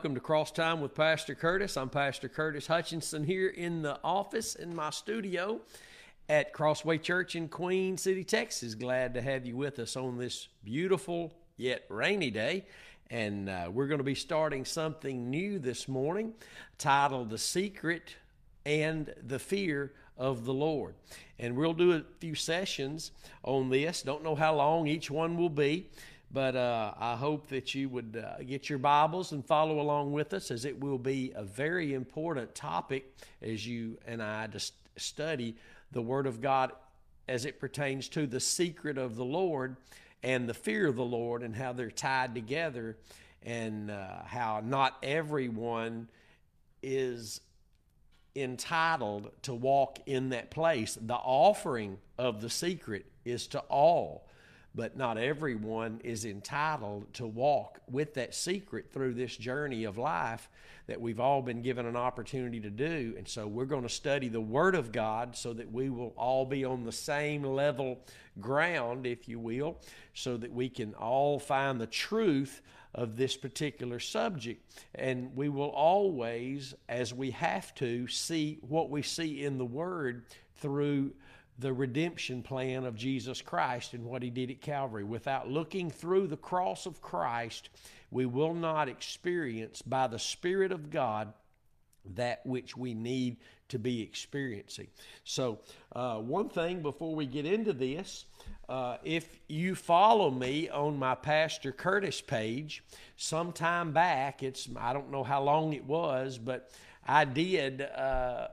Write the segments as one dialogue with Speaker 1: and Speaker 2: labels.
Speaker 1: Welcome to Cross Time with Pastor Curtis. I'm Pastor Curtis Hutchinson here in the office in my studio at Crossway Church in Queen City, Texas. Glad to have you with us on this beautiful yet rainy day. And uh, we're going to be starting something new this morning titled The Secret and the Fear of the Lord. And we'll do a few sessions on this. Don't know how long each one will be. But uh, I hope that you would uh, get your Bibles and follow along with us, as it will be a very important topic as you and I just study the Word of God as it pertains to the secret of the Lord and the fear of the Lord and how they're tied together, and uh, how not everyone is entitled to walk in that place. The offering of the secret is to all but not everyone is entitled to walk with that secret through this journey of life that we've all been given an opportunity to do. And so we're going to study the Word of God so that we will all be on the same level ground, if you will, so that we can all find the truth of this particular subject. And we will always, as we have to, see what we see in the Word through the redemption plan of Jesus Christ and what he did at Calvary. Without looking through the cross of Christ, we will not experience by the Spirit of God that which we need to be experiencing. So, uh, one thing before we get into this, uh, if you follow me on my Pastor Curtis page, sometime back, it's I don't know how long it was, but I did. Uh,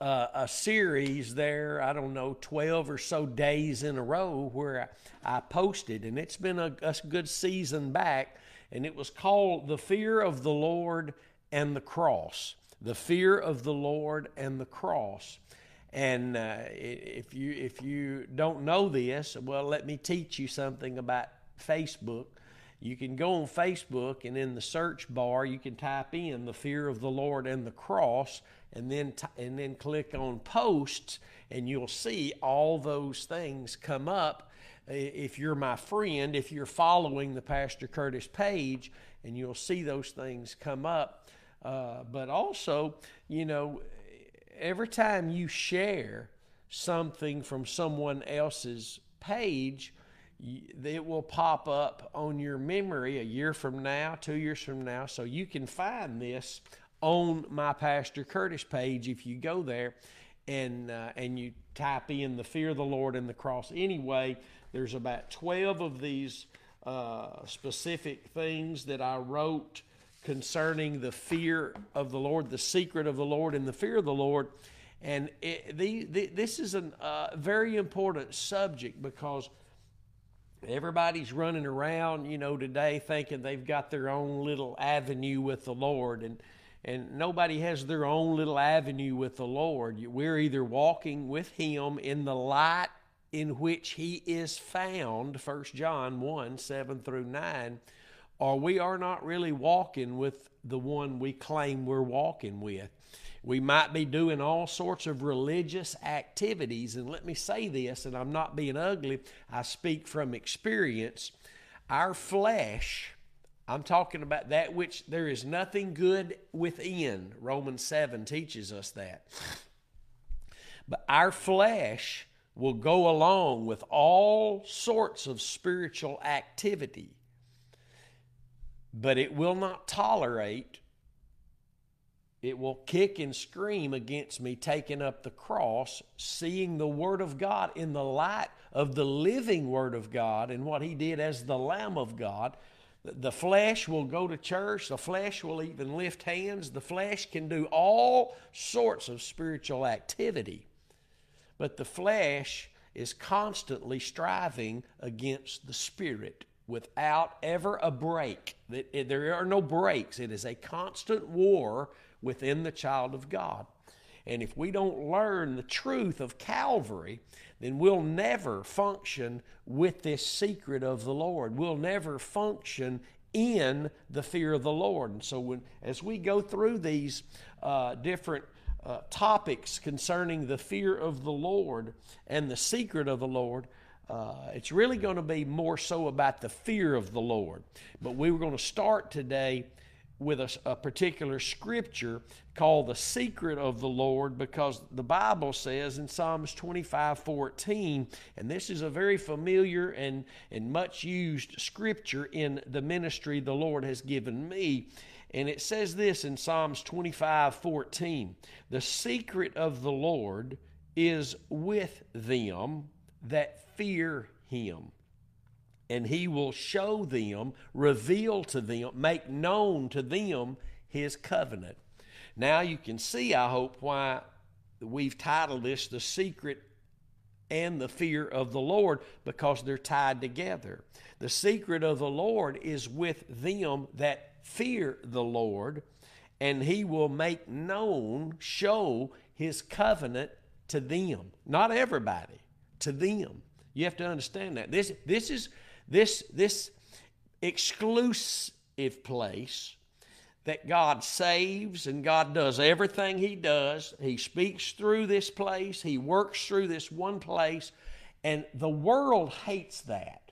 Speaker 1: uh, a series there, I don't know, 12 or so days in a row where I, I posted, and it's been a, a, good season back, and it was called The Fear of the Lord and the Cross. The Fear of the Lord and the Cross. And uh, if you if you don't know this, well, let me teach you something about Facebook. You can go on Facebook and in the search bar you can type in the fear of the Lord and the cross, and then t- and then click on posts and you'll see all those things come up. If you're my friend if you're following the pastor curtis page and you'll see those things come up. Uh, but also you know every time you share something from someone else's page it will pop up on your memory a year from now two years from now so you can find this on my Pastor Curtis page if you go there and uh, and you type in the fear of the Lord and the cross. Anyway, there's about 12 of these uh, specific things that I wrote concerning the fear of the Lord, the secret of the Lord, and the fear of the Lord. And it, the, the, this is a uh, very important subject because everybody's running around, you know, today thinking they've got their own little avenue with the Lord. And and nobody has their own little avenue with the Lord. We're either walking with Him in the light in which He is found, 1 John 1 7 through 9, or we are not really walking with the one we claim we're walking with. We might be doing all sorts of religious activities, and let me say this, and I'm not being ugly, I speak from experience. Our flesh I'm talking about that which there is nothing good within. Romans 7 teaches us that. But our flesh will go along with all sorts of spiritual activity, but it will not tolerate, it will kick and scream against me taking up the cross, seeing the Word of God in the light of the living Word of God and what He did as the Lamb of God the flesh will go to church. The flesh will even lift hands. The flesh can do all sorts of spiritual activity. But the flesh is constantly striving against the spirit without ever a break. Eh, there are no breaks. It is a constant war within the child of God. And if we don't learn the truth of Calvary, then we'll never function with this secret of the Lord. We'll never function in the fear of the Lord. And so, when, as we go through these uh, different uh, topics concerning the fear of the Lord and the secret of the Lord, uh, it's really going to be more so about the fear of the Lord. But we were going to start today with a, a, particular scripture called the secret of the Lord because the Bible says in Psalms 25 14, and this is a very familiar and, and much used scripture in the ministry the Lord has given me. And it says this in Psalms 25 14 The secret of the Lord is with them that fear him. And he will show them, reveal to them, make known to them his covenant. Now you can see, I hope, why we've titled this The Secret and the Fear of the Lord because they're tied together. The secret of the Lord is with them that fear the Lord, and he will make known, show his covenant to them. Not everybody, to them. You have to understand that. This, this is this, this exclusive place that God saves and God does everything He does. He speaks through this place, He works through this one place, and the world hates that.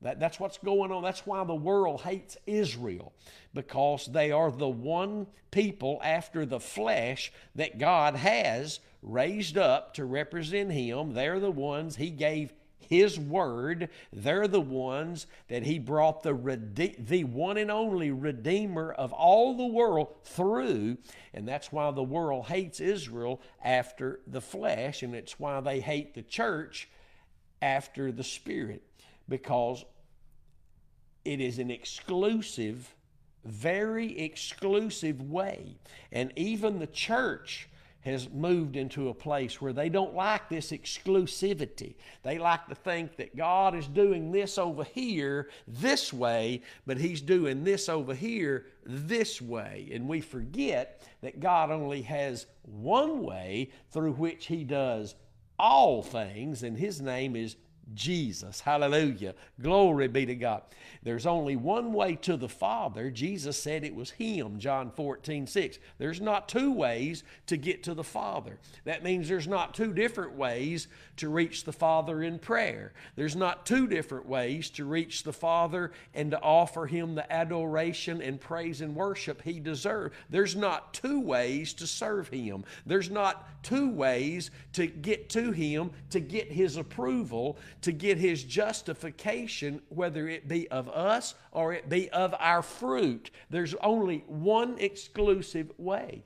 Speaker 1: That, that's what's going on. That's why the world hates Israel, because they are the one people after the flesh that God has raised up to represent Him. They're the ones He gave his word. They're the ones that He brought the, rede- the one and only Redeemer of all the world through. And that's why the world hates Israel after the flesh, and it's why they hate the church after the Spirit, because it is an exclusive, very exclusive way. And even the church has moved into a place where they don't like this exclusivity. They like to think that God is doing this over here this way, but He's doing this over here this way. And we forget that God only has one way through which He does all things, and His name is Jesus. Hallelujah. Glory be to God. There's only one way to the Father. Jesus said it was Him, John 14, 6. There's not two ways to get to the Father. That means there's not two different ways to reach the Father in prayer. There's not two different ways to reach the Father and to offer Him the adoration and praise and worship He deserves. There's not two ways to serve Him. There's not two ways to get to Him, to get His approval, to get His justification, whether it be of us or it be of our fruit. There's only one exclusive way,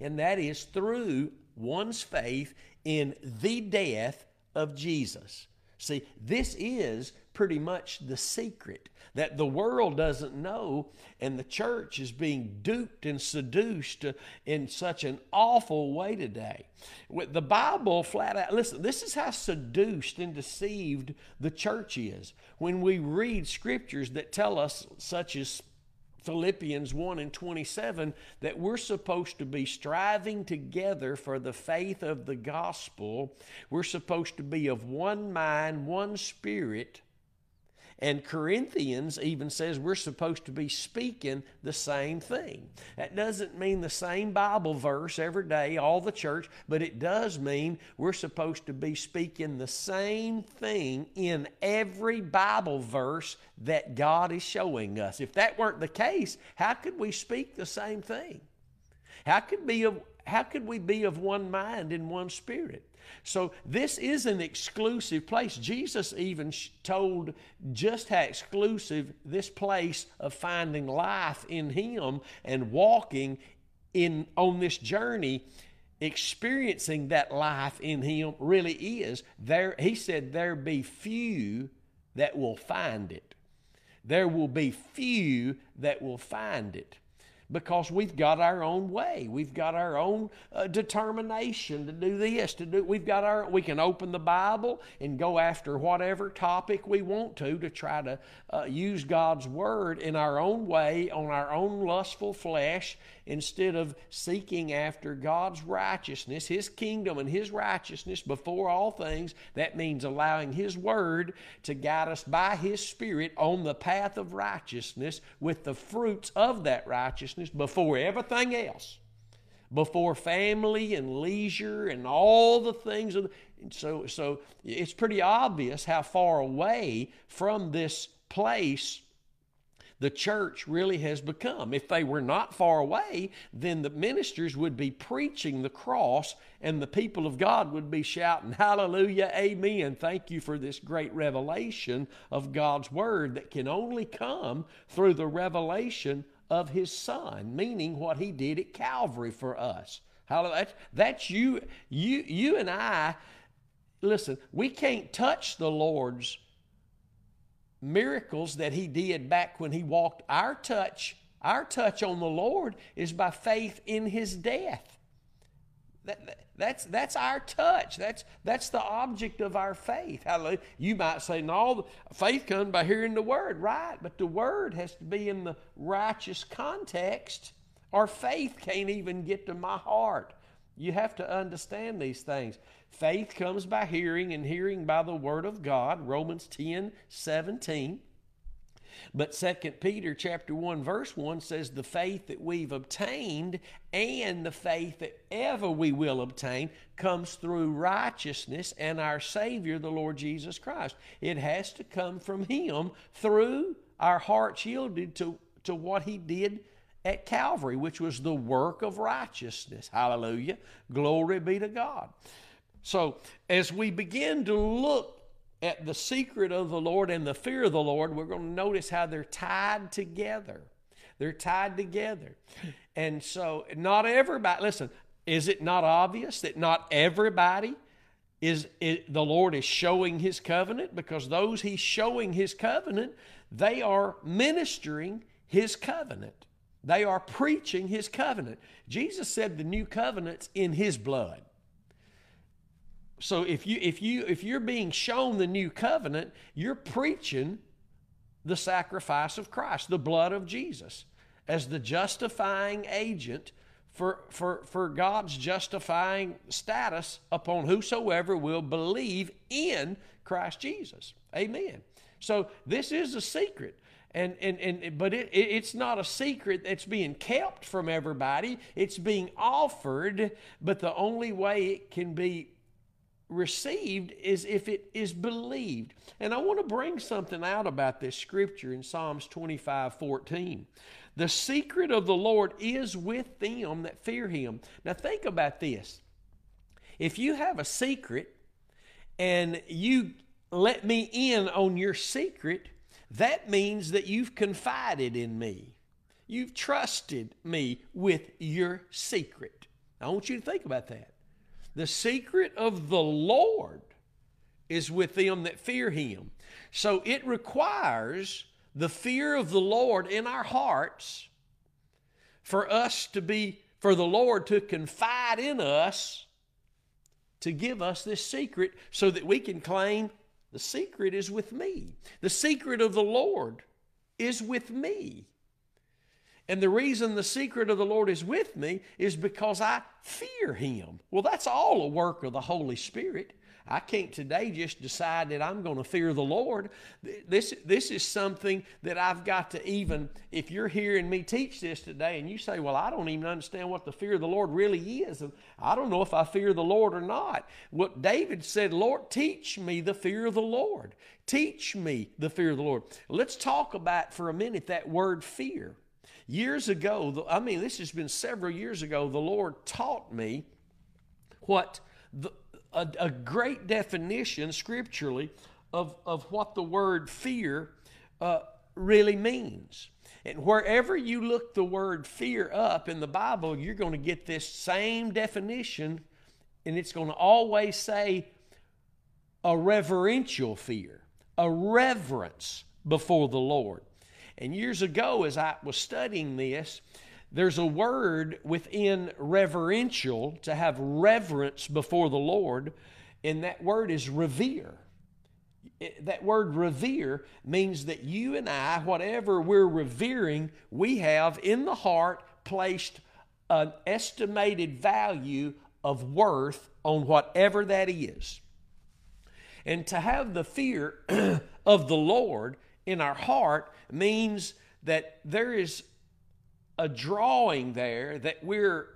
Speaker 1: and that is through one's faith in the death of Jesus. See, this is pretty much the secret that the world doesn't know, and the church is being duped and seduced in such an awful way today. With the Bible flat out, listen, this is how seduced and deceived the church is. When we read scriptures that tell us, such as Philippians 1 and 27 that we're supposed to be striving together for the faith of the gospel. We're supposed to be of one mind, one spirit, and Corinthians even says we're supposed to be speaking the same thing. That doesn't mean the same Bible verse every day, all the church, but it does mean we're supposed to be speaking the same thing in every Bible verse that God is showing us. If that weren't the case, how could we speak the same thing? How could, be of, how could we be of one mind in one spirit? So this is an exclusive place. Jesus even told just how exclusive this place of finding life in him and walking in on this journey experiencing that life in him really is. There he said there be few that will find it. There will be few that will find it because we've got our own way. We've got our own uh, determination to do this, to do. We've got our. We can open the Bible and go after whatever topic we want to to try to uh, use God's word in our own way on our own lustful flesh instead of seeking after God's righteousness, His kingdom, and His righteousness before all things. That means allowing His Word to guide us by His Spirit on the path of righteousness with the fruits of that righteousness before everything else. before family and leisure and all the things. Of, so, so it's pretty obvious how far away from this place the church really has become. If they were not far away, then the ministers would be preaching the cross and the people of God would be shouting, Hallelujah, Amen. Thank you for this great revelation of God's Word that can only come through the revelation of His Son, meaning what He did at Calvary for us. Hallelujah. That's, you, you, you and I. Listen, we can't touch the Lord's miracles that he did back when he walked. Our touch, our touch on the Lord is by faith in his death. That, that's, that's our touch. That's, that's the object of our faith. Hallelujah. You might say, no, faith comes by hearing the word. Right, but the word has to be in the righteous context, or faith can't even get to my heart. You have to understand these things. Faith comes by hearing, and hearing by the Word of God, Romans 10 17. But 2 Peter chapter 1 verse 1 says the faith that we've obtained and the faith that ever we will obtain comes through righteousness and our Savior, the Lord Jesus Christ. It has to come from Him through our hearts yielded to, to what He did at Calvary, which was the work of righteousness. Hallelujah. Glory be to God. So, as we begin to look at the secret of the Lord and the fear of the Lord, we're going to notice how they're tied together. They're tied together. And so, not everybody, listen, is it not obvious that not everybody is, is the Lord is showing his covenant? Because those he's showing his covenant, they are ministering his covenant. They are preaching his covenant. Jesus said the new covenant's in his blood. So if you if you if you're being shown the new covenant, you're preaching the sacrifice of Christ, the blood of Jesus, as the justifying agent for, for, for God's justifying status upon whosoever will believe in Christ Jesus. Amen. So this is a secret. And, and, and but it, it, it's not a secret that's being kept from everybody. It's being offered, but the only way it can be received is if it is believed. And I want to bring something out about this scripture in Psalms 25 14. The secret of the Lord is with them that fear him. Now, think about this. If you have a secret and you let me in on your secret, that means that you've confided in me. You've trusted me with your secret. I want you to think about that. The secret of the Lord is with them that fear him. So it requires the fear of the Lord in our hearts for us to be, for the Lord to confide in us to give us this secret so that we can claim the secret is with me. The secret of the Lord is with me. And the reason the secret of the Lord is with me is because I fear Him. Well, that's all a work of the Holy Spirit. I can't today just decide that I'm going to fear the Lord. This, this is something that I've got to even, if you're hearing me teach this today and you say, Well, I don't even understand what the fear of the Lord really is, I don't know if I fear the Lord or not. What David said, Lord, teach me the fear of the Lord. Teach me the fear of the Lord. Let's talk about for a minute that word fear. Years ago, I mean, this has been several years ago, the Lord taught me what the, a, a great definition scripturally of, of what the word fear uh, really means. And wherever you look the word fear up in the Bible, you're going to get this same definition, and it's going to always say a reverential fear, a reverence before the Lord. And years ago, as I was studying this, there's a word within reverential to have reverence before the Lord, and that word is revere. That word revere means that you and I, whatever we're revering, we have in the heart placed an estimated value of worth on whatever that is. And to have the fear of the Lord in our heart means that there is a drawing there that we're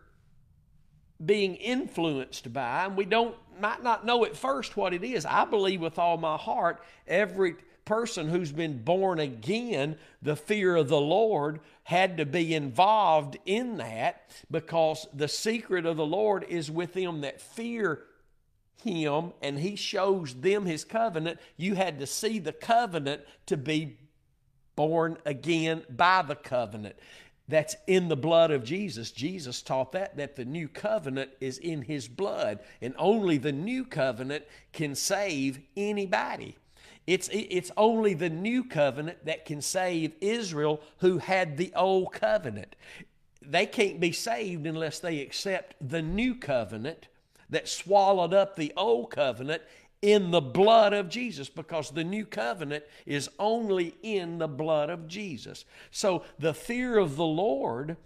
Speaker 1: being influenced by, and we don't might not know at first what it is. I believe with all my heart, every person who's been born again, the fear of the Lord had to be involved in that because the secret of the Lord is with them that fear him and he shows them his covenant. You had to see the covenant to be born again by the covenant. That's in the blood of Jesus. Jesus taught that, that the new covenant is in his blood, and only the new covenant can save anybody. It's, it's only the new covenant that can save Israel who had the old covenant. They can't be saved unless they accept the new covenant that swallowed up the old covenant in the blood of Jesus because the new covenant is only in the blood of Jesus. So the fear of the Lord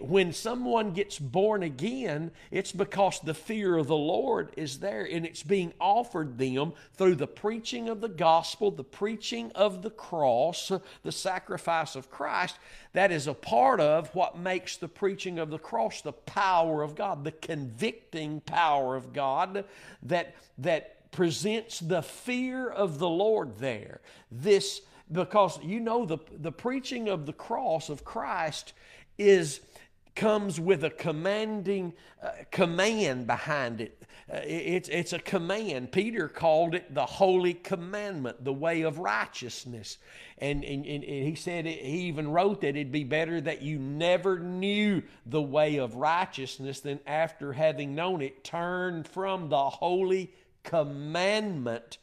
Speaker 1: when someone gets born again, it's because the fear of the Lord is there and it's being offered them through the preaching of the gospel, the preaching of the cross, the sacrifice of Christ. That is a part of what makes the preaching of the cross the power of God, the convicting power of God that, that presents the fear of the Lord there. This because you know the, the preaching of the cross of Christ is comes with a commanding uh, command behind it. Uh, it's, it's a command. Peter called it the holy commandment, the way of righteousness. And, and, and he said, it, he even wrote that it'd be better that you never knew the way of righteousness than after having known it, turn from the holy commandment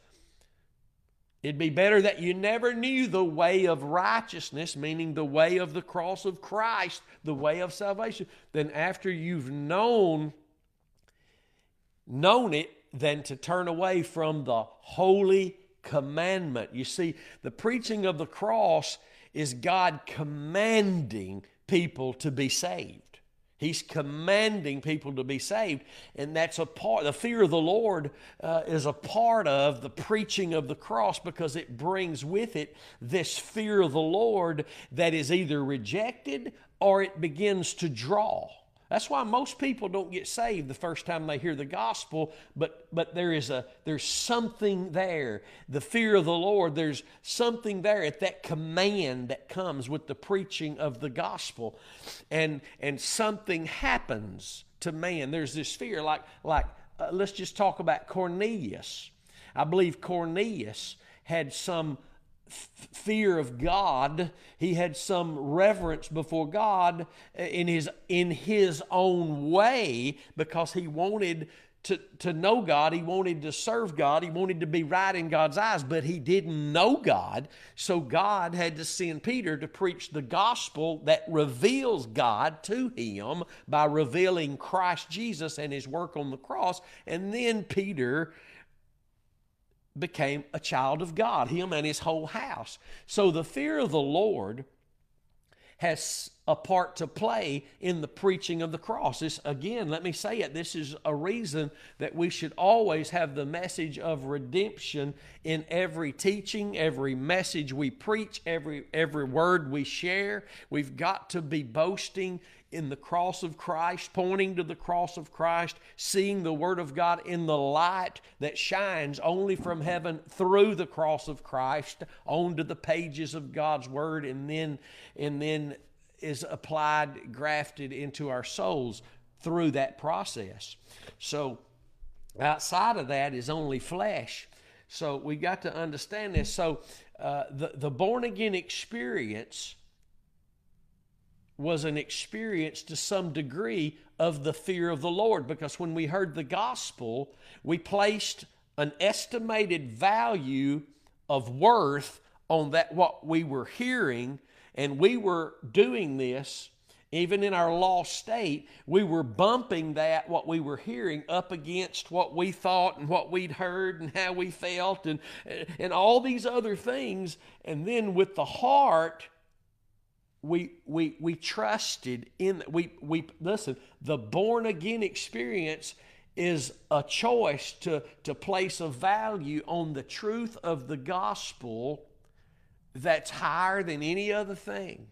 Speaker 1: It'd be better that you never knew the way of righteousness, meaning the way of the cross of Christ, the way of salvation, than after you've known known it than to turn away from the holy commandment. You see, the preaching of the cross is God commanding people to be saved. He's commanding people to be saved, and that's a part. The fear of the Lord uh, is a part of the preaching of the cross because it brings with it this fear of the Lord that is either rejected or it begins to draw. That's why most people don't get saved the first time they hear the gospel, but, but there is a there's something there. The fear of the Lord, there's something there at that command that comes with the preaching of the gospel. And and something happens to man. There's this fear, like like uh, let's just talk about Cornelius. I believe Cornelius had some fear of God. He had some reverence before God in his in his own way because he wanted to, to know God. He wanted to serve God. He wanted to be right in God's eyes, but he didn't know God. So God had to send Peter to preach the gospel that reveals God to him by revealing Christ Jesus and his work on the cross. And then Peter became a child of God, him and his whole house. So the fear of the Lord has a part to play in the preaching of the cross. This, again, let me say it, this is a reason that we should always have the message of redemption in every teaching, every message we preach, every, every word we share. We've got to be boasting in the cross of Christ, pointing to the cross of Christ, seeing the Word of God in the light that shines only from heaven through the cross of Christ onto the pages of God's Word, and then and then is applied, grafted into our souls through that process. So outside of that is only flesh. So we got to understand this. So uh, the the born again experience was an experience to some degree of the fear of the Lord. Because when we heard the gospel, we placed an estimated value of worth on that what we were hearing. And we were doing this even in our lost state we were bumping that what we were hearing up against what we thought and what we'd heard and how we felt and and all these other things. And then with the heart we we we trusted in we we listen the born again experience is a choice to to place a value on the truth of the gospel that's higher than any other thing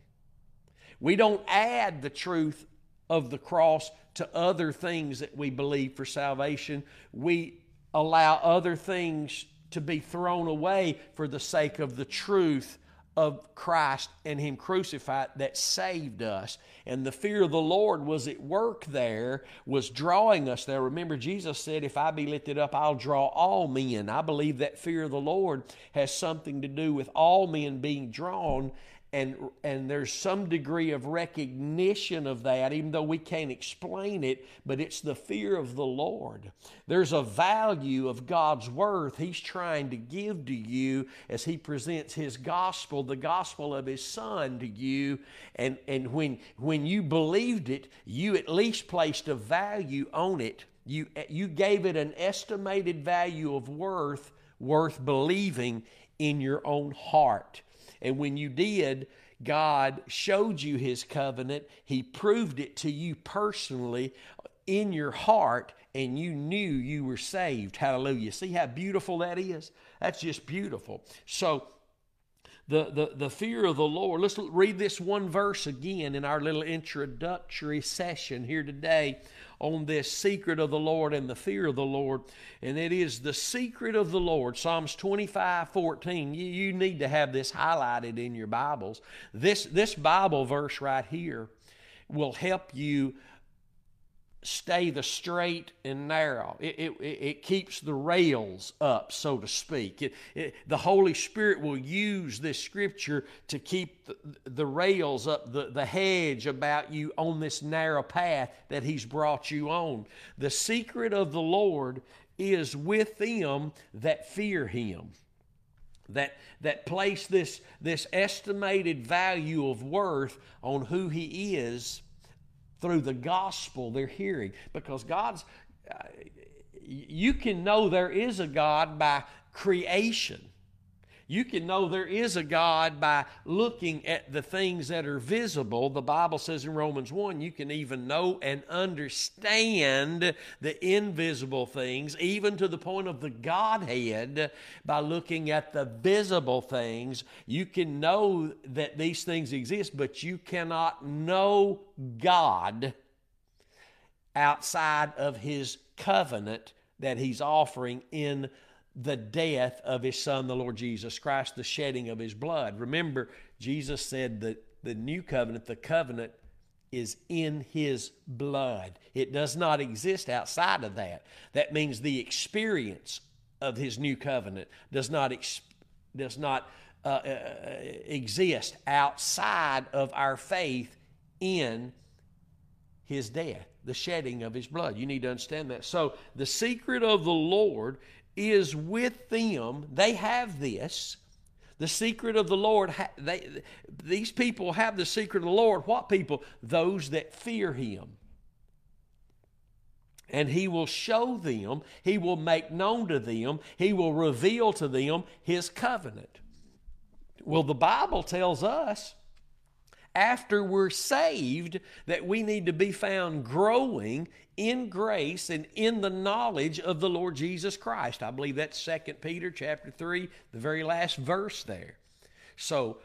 Speaker 1: we don't add the truth of the cross to other things that we believe for salvation. We allow other things to be thrown away for the sake of the truth of Christ and Him crucified that saved us. And the fear of the Lord was at work there, was drawing us there. Remember, Jesus said, If I be lifted up, I'll draw all men. I believe that fear of the Lord has something to do with all men being drawn and and there's some degree of recognition of that even though we can't explain it but it's the fear of the lord. There's a value of god's worth he's trying to give to you as he presents his gospel the gospel of his son to you. And and when when you believed it you at least placed a value on it. You you gave it an estimated value of worth worth believing in your own heart and when you did, God showed you his covenant. He proved it to you personally in your heart, and you knew you were saved. Hallelujah. See how beautiful that is? That's just beautiful. So, the, the, the fear of the Lord. Let's read this one verse again in our little introductory session here today on this secret of the Lord and the fear of the Lord. And it is the secret of the Lord. Psalms 25 14. You, you need to have this highlighted in your Bibles. This, this Bible verse right here will help you stay the straight and narrow. It, it, it keeps the rails up, so to speak. It, it, the Holy Spirit will use this scripture to keep the, the rails up, the, the hedge about you on this narrow path that He's brought you on. The secret of the Lord is with them that fear Him that that place this this estimated value of worth on who he is through the gospel they're hearing. Because God's, uh, you can know there is a God by creation. You can know there is a God by looking at the things that are visible. The Bible says in Romans 1 you can even know and understand the invisible things, even to the point of the Godhead, by looking at the visible things. You can know that these things exist, but you cannot know God outside of His covenant that He's offering in the death of his son, the Lord Jesus Christ, the shedding of his blood. Remember, Jesus said that the new covenant, the covenant, is in his blood. It does not exist outside of that. That means the experience of his new covenant does not, ex- does not uh, uh, exist outside of our faith in his death, the shedding of his blood. You need to understand that. So, the secret of the Lord is with them. They have this. The secret of the Lord, they, these people have the secret of the Lord. What people? Those that fear Him. And He will show them, He will make known to them, He will reveal to them His covenant. Well, the Bible tells us after we're saved that we need to be found growing in grace and in the knowledge of the Lord Jesus Christ. I believe that's 2 Peter chapter 3, the very last verse there. So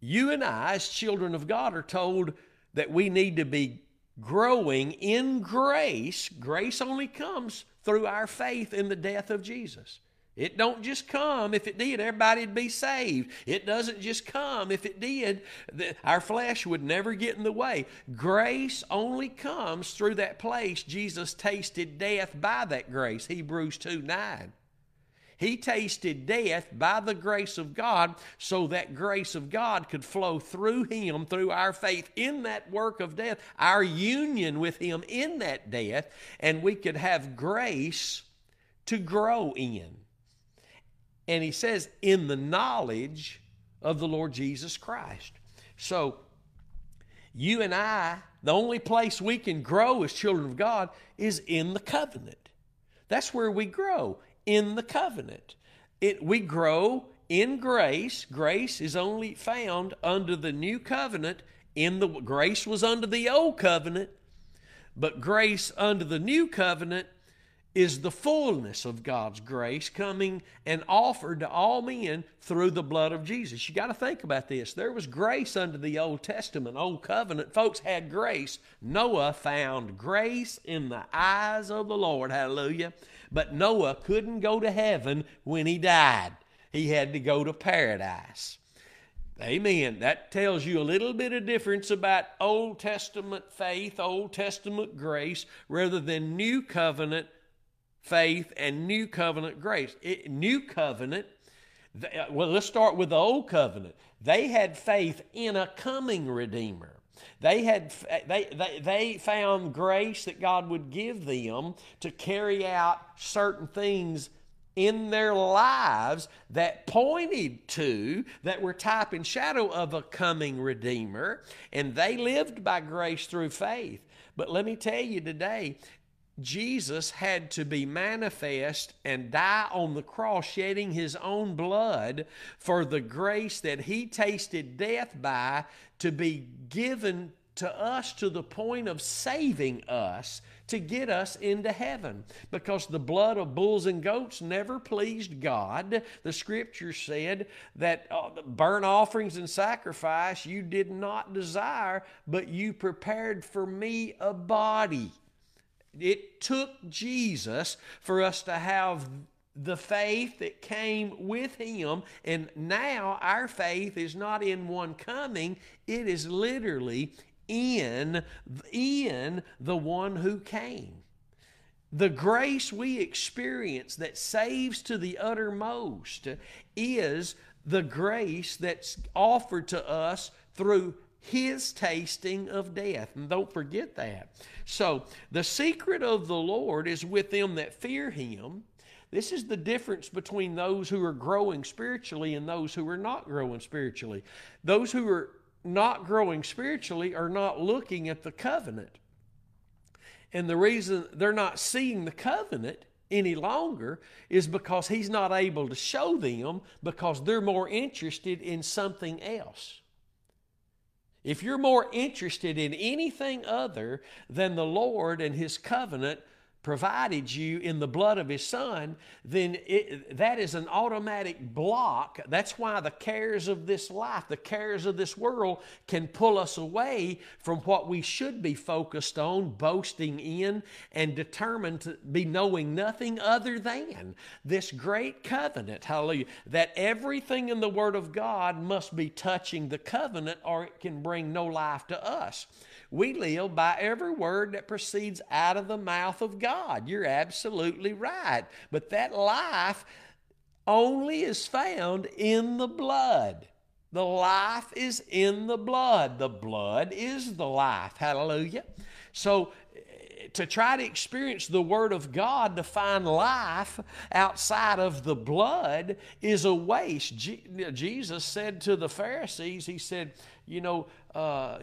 Speaker 1: you and I, as children of God, are told that we need to be growing in grace. Grace only comes through our faith in the death of Jesus. It don't just come. If it did, everybody'd be saved. It doesn't just come. If it did, the, our flesh would never get in the way. Grace only comes through that place Jesus tasted death by that grace. Hebrews 2 9. He tasted death by the grace of God so that grace of God could flow through him, through our faith in that work of death, our union with him in that death, and we could have grace to grow in. And he says, in the knowledge of the Lord Jesus Christ. So, you and I, the only place we can grow as children of God is in the covenant. That's where we grow, in the covenant. It, we grow in grace. Grace is only found under the new covenant. In the grace was under the old covenant, but grace under the new covenant is the fullness of God's grace coming and offered to all men through the blood of Jesus. You got to think about this. There was grace under the Old Testament, Old Covenant. Folks had grace. Noah found grace in the eyes of the Lord. Hallelujah. But Noah couldn't go to heaven when he died, he had to go to paradise. Amen. That tells you a little bit of difference about Old Testament faith, Old Testament grace, rather than New Covenant faith and New Covenant grace. It, new Covenant, uh, well, let's start with the Old Covenant. They had faith in a coming Redeemer. They had they, they, they found grace that God would give them to carry out certain things in their lives that pointed to, that were type and shadow of a coming Redeemer, and they lived by grace through faith. But let me tell you today, Jesus had to be manifest and die on the cross, shedding his own blood for the grace that he tasted death by to be given to us to the point of saving us to get us into heaven because the blood of bulls and goats never pleased God. The scripture said that uh, burnt offerings and sacrifice you did not desire, but you prepared for me a body. It took Jesus for us to have the faith that came with him. And now our faith is not in one coming, it is literally in, in the one who came. The grace we experience that saves to the uttermost is the grace that's offered to us through his tasting of death. And don't forget that. So, the secret of the Lord is with them that fear him. This is the difference between those who are growing spiritually and those who are not growing spiritually. Those who are not growing spiritually are not looking at the covenant. And the reason they're not seeing the covenant any longer is because he's not able to show them because they're more interested in something else. If you're more interested in anything other than the Lord and his covenant, provided you in the blood of his son, then it, that is an automatic block. That's why the cares of this life, the cares of this world, can pull us away from what we should be focused on, boasting in, and determined to be knowing nothing other than this great covenant. Hallelujah. That everything in the Word of God must be touching the covenant, or it can bring no life to us. We live by every word that proceeds out of the mouth of God. You're absolutely right. But that life only is found in the blood. The life is in the blood. The blood is the life. Hallelujah. So, to try to experience the Word of God to find life outside of the blood is a waste. Jesus said to the Pharisees, He said, You know, uh,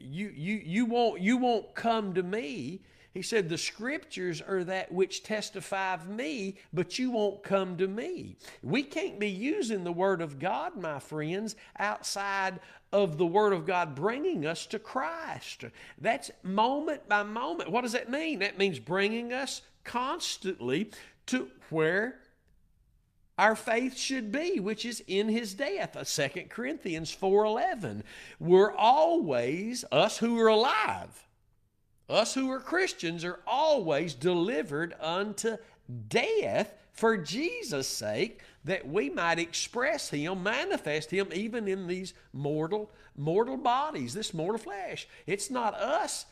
Speaker 1: you, you, you, won't, you won't come to me. He said, The scriptures are that which testify of me, but you won't come to me. We can't be using the Word of God, my friends, outside of the Word of God bringing us to Christ. That's moment by moment. What does that mean? That means bringing us constantly to where our faith should be, which is in his death. 2 uh, Corinthians 4:11. We're always us who are alive. Us who are Christians are always delivered unto death for Jesus' sake that we might express him, manifest him even in these mortal mortal bodies, this mortal flesh. It's not us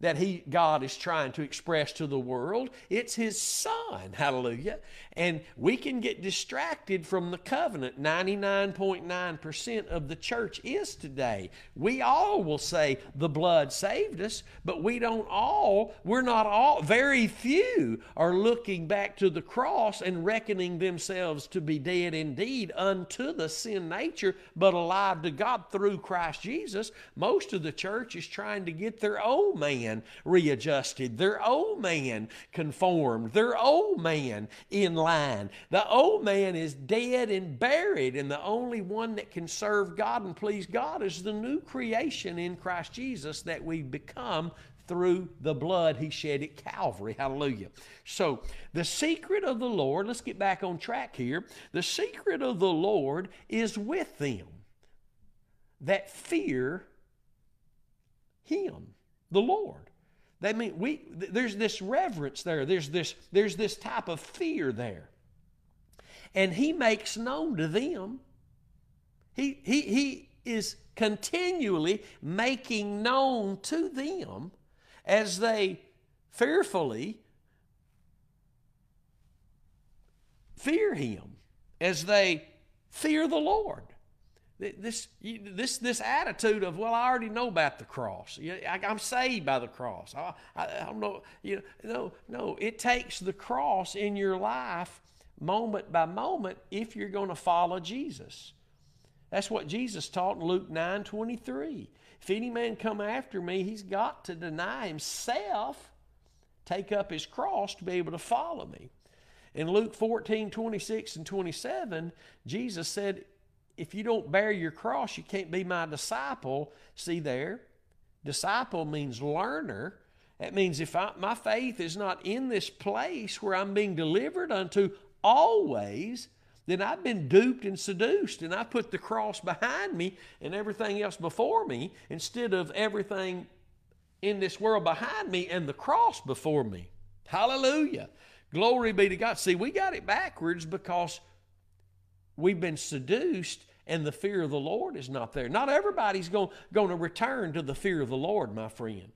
Speaker 1: that he God is trying to express to the world. It's his son. Hallelujah. And we can get distracted from the covenant. 99.9% of the church is today. We all will say the blood saved us, but we don't all, we're not all, very few are looking back to the cross and reckoning themselves to be dead indeed unto the sin nature, but alive to God through Christ Jesus. Most of the church is trying to get their old man readjusted, their old man conformed, their old man in line. The old man is dead and buried, and the only one that can serve God and please God is the new creation in Christ Jesus that we become through the blood he shed at Calvary. Hallelujah. So, the secret of the Lord, let's get back on track here. The secret of the Lord is with them that fear him, the Lord. They mean we there's this reverence there. There's this there's this type of fear there. And he makes known to them. He he he is continually making known to them as they fearfully fear him, as they fear the Lord. This, this, this attitude of, well, I already know about the cross. I'm saved by the cross. I, I, don't know. You know, no, no. It takes the cross in your life moment by moment if you're going to follow Jesus. That's what Jesus taught in Luke 9 23. If any man come after me, he's got to deny himself, take up his cross to be able to follow me. In Luke 14 26 and 27, Jesus said, If you don't bear your cross, you can't be my disciple. See there? Disciple means learner. That means if I, my faith is not in this place where I'm being delivered unto always, then I've been duped and seduced, and I put the cross behind me and everything else before me instead of everything in this world behind me and the cross before me. Hallelujah. Glory be to God. See, we got it backwards because we've been seduced and the fear of the Lord is not there. Not everybody's going, going to return to the fear of the Lord, my friend.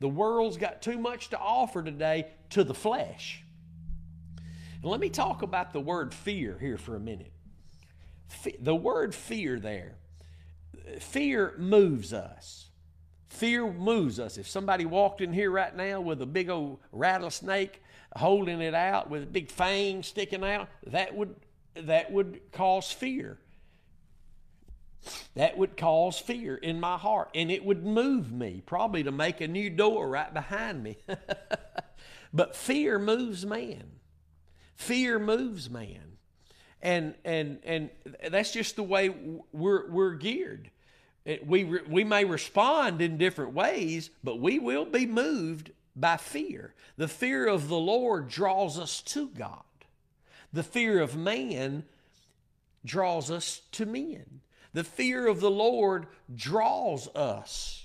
Speaker 1: The world's got too much to offer today to the flesh. And let me talk about the word fear here for a minute. the word fear there, fear moves us. Fear moves us. If somebody walked in here right now with a big old rattlesnake holding it out with a big fang sticking out, that would that would cause fear. That would cause fear in my heart, and it would move me probably to make a new door right behind me. but fear moves man. Fear moves man. And, and, and that's just the way we're, we're geared. We, we may respond in different ways, but we will be moved by fear. The fear of the Lord draws us to God. The fear of man draws us to men. The fear of the Lord draws us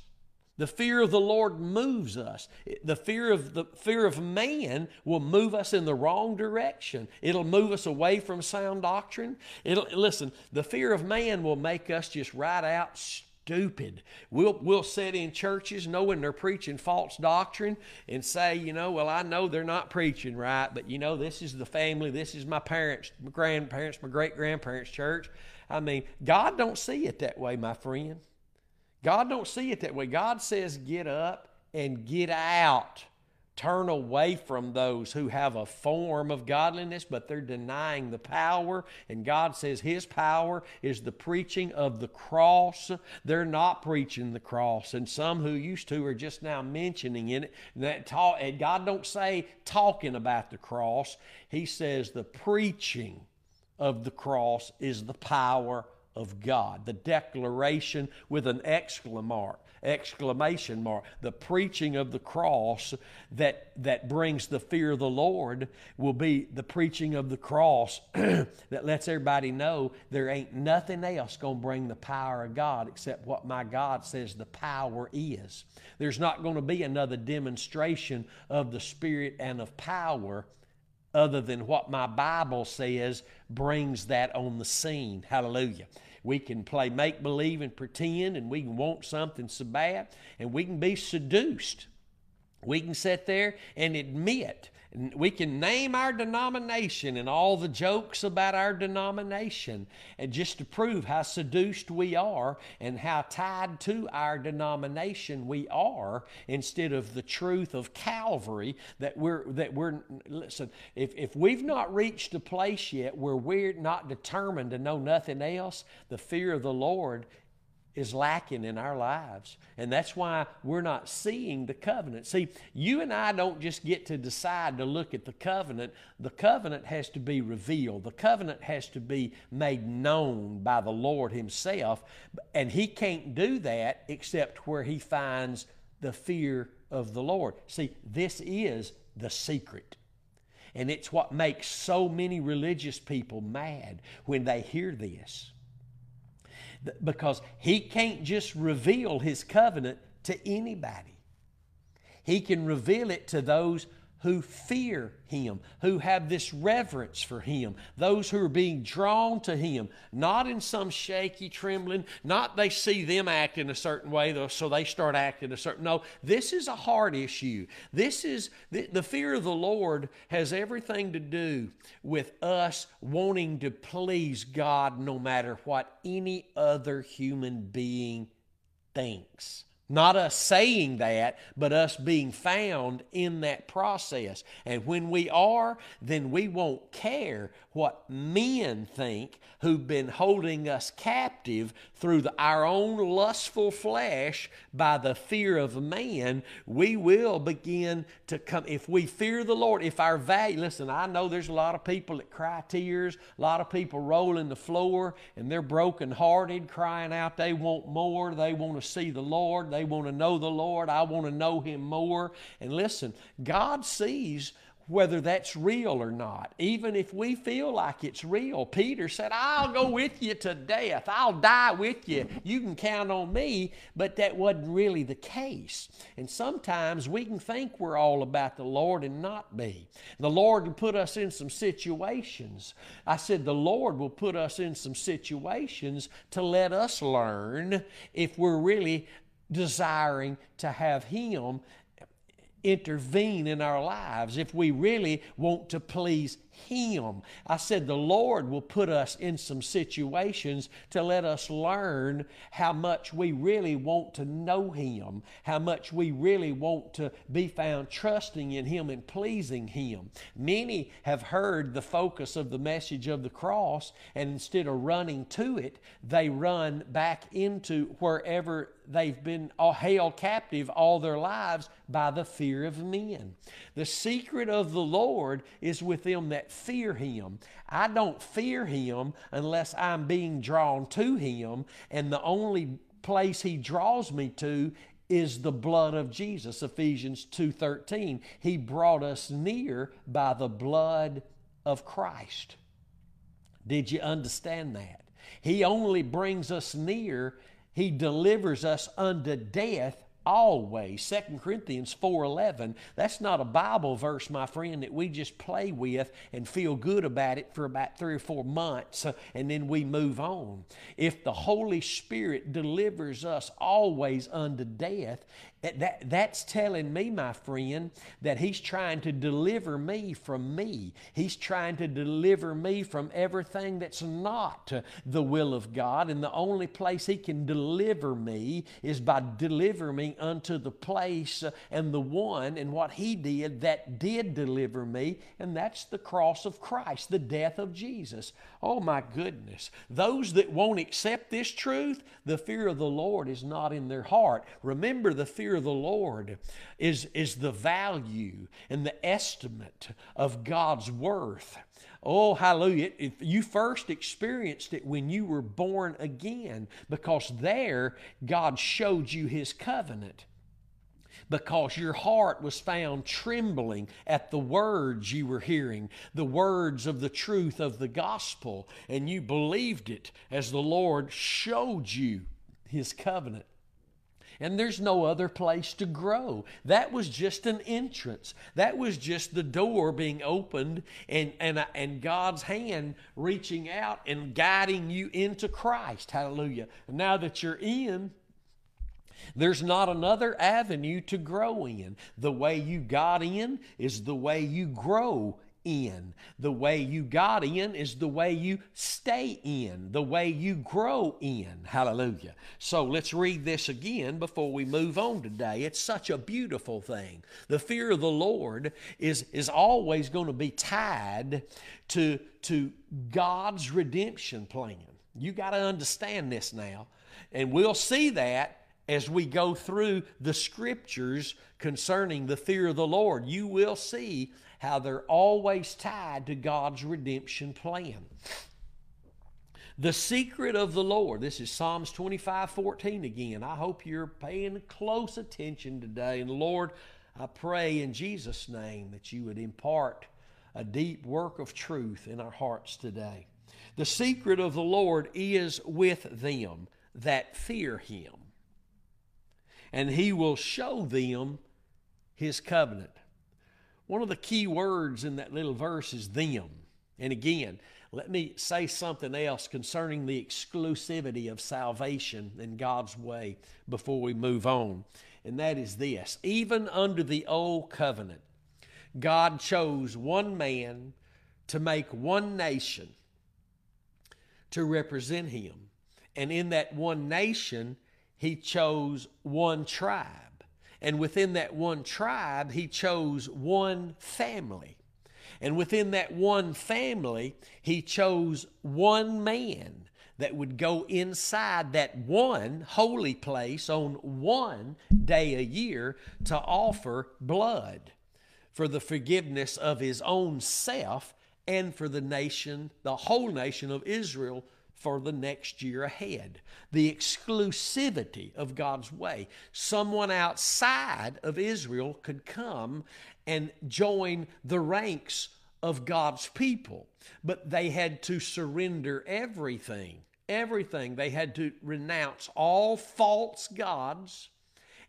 Speaker 1: the fear of the Lord moves us. The fear of the fear of man will move us in the wrong direction. It'll move us away from sound doctrine. It'll listen, the fear of man will make us just right out stupid. We'll we'll sit in churches knowing they're preaching false doctrine and say, you know, well, I know they're not preaching right, but you know, this is the family, this is my parents, my grandparents, my great grandparents' church. I mean, God don't see it that way, my friend. God don't see it that way. God says, get up and get out. Turn away from those who have a form of godliness, but they're denying the power. And God says His power is the preaching of the cross. They're not preaching the cross. And some who used to are just now mentioning in it. That talk, and God don't say talking about the cross. He says the preaching of the cross is the power of God. The declaration with an exclamation mark. The preaching of the cross that, that brings the fear of the Lord will be the preaching of the cross that lets everybody know there ain't nothing else going to bring the power of God except what my God says the power is. There's not going to be another demonstration of the Spirit and of power other than what my Bible says brings that on the scene. Hallelujah. We can play make believe and pretend, and we can want something so bad, and we can be seduced. We can sit there and admit we can name our denomination and all the jokes about our denomination, and just to prove how seduced we are and how tied to our denomination we are, instead of the truth of Calvary that we're that we're listen. If if we've not reached a place yet where we're not determined to know nothing else, the fear of the Lord is lacking in our lives. And that's why we're not seeing the covenant. See, you and I don't just get to decide to look at the covenant. The covenant has to be revealed, the covenant has to be made known by the Lord Himself. And He can't do that except where He finds the fear of the Lord. See, this is the secret. And it's what makes so many religious people mad when they hear this. Because he can't just reveal his covenant to anybody, he can reveal it to those who fear Him, who have this reverence for Him, those who are being drawn to Him, not in some shaky, trembling, not they see them acting a certain way, so they start acting a certain. No, this is a heart issue. This is the, the fear of the Lord has everything to do with us wanting to please God no matter what any other human being thinks. Not us saying that, but us being found in that process. And when we are, then we won't care what men think who've been holding us captive through the, our own lustful flesh by the fear of man. We will begin to come. If we fear the Lord, if our value, listen, I know there's a lot of people that cry tears, a lot of people rolling the floor, and they're brokenhearted, crying out they want more, they want to see the Lord they want to know the Lord. I want to know Him more. And listen, God sees whether that's real or not. Even if we feel like it's real, Peter said, I'll go with you to death. I'll die with you. You can count on me. But that wasn't really the case. And sometimes we can think we're all about the Lord and not be. The Lord will put us in some situations. I said, the Lord will put us in some situations to let us learn if we're really desiring to have Him intervene in our lives if we really want to please him. I said the Lord will put us in some situations to let us learn how much we really want to know Him, how much we really want to be found trusting in Him and pleasing Him. Many have heard the focus of the message of the cross, and instead of running to it, they run back into wherever they've been uh, held captive all their lives by the fear of men. The secret of the Lord is with them that fear Him. I don't fear Him unless I'm being drawn to Him, and the only place He draws me to is the blood of Jesus. Ephesians 2:13 He brought us near by the blood of Christ. Did you understand that? He only brings us near. He delivers us unto death always 2 corinthians 4.11 that's not a bible verse my friend that we just play with and feel good about it for about three or four months uh, and then we move on. If the holy spirit delivers us always unto death that, that's telling me, my friend, that He's trying to deliver me from me. He's trying to deliver me from everything that's not the will of God. And the only place He can deliver me is by delivering me unto the place and the one and what He did that did deliver me, and that's the cross of Christ, the death of Jesus. Oh, my goodness. Those that won't accept this truth, the fear of the Lord is not in their heart. Remember, the fear fear the Lord is, is the value and the estimate of God's worth. Oh, hallelujah. If you first experienced it when you were born again, because there God showed you His covenant because your heart was found trembling at the words you were hearing, the words of the truth of the gospel, and you believed it as the Lord showed you His covenant and there's no other place to grow. That was just an entrance. That was just the door being opened and, and, uh, and God's hand reaching out and guiding you into Christ. Hallelujah. Now that you're in, there's not another avenue to grow in. The way you got in is the way you grow in. The way you got in is the way you stay in, the way you grow in. Hallelujah. So let's read this again before we move on today. It's such a beautiful thing. The fear of the Lord is, is always going to be tied to, to God's redemption plan. You got to understand this now. And we'll see that as we go through the scriptures concerning the fear of the Lord. You will see how they're always tied to God's redemption plan. The secret of the Lord. This is Psalms 25 14 again. I hope you're paying close attention today. And Lord, I pray in Jesus' name that you would impart a deep work of truth in our hearts today. The secret of the Lord is with them that fear him, and he will show them his covenant. One of the key words in that little verse is them. And again, let me say something else concerning the exclusivity of salvation in God's way before we move on. And that is this even under the old covenant, God chose one man to make one nation to represent him. And in that one nation, he chose one tribe. And within that one tribe, he chose one family. And within that one family, he chose one man that would go inside that one holy place on one day a year to offer blood for the forgiveness of his own self and for the nation, the whole nation of Israel for the next year ahead. The exclusivity of God's way. Someone outside of Israel could come and join the ranks of God's people, but they had to surrender everything. Everything. They had to renounce all false gods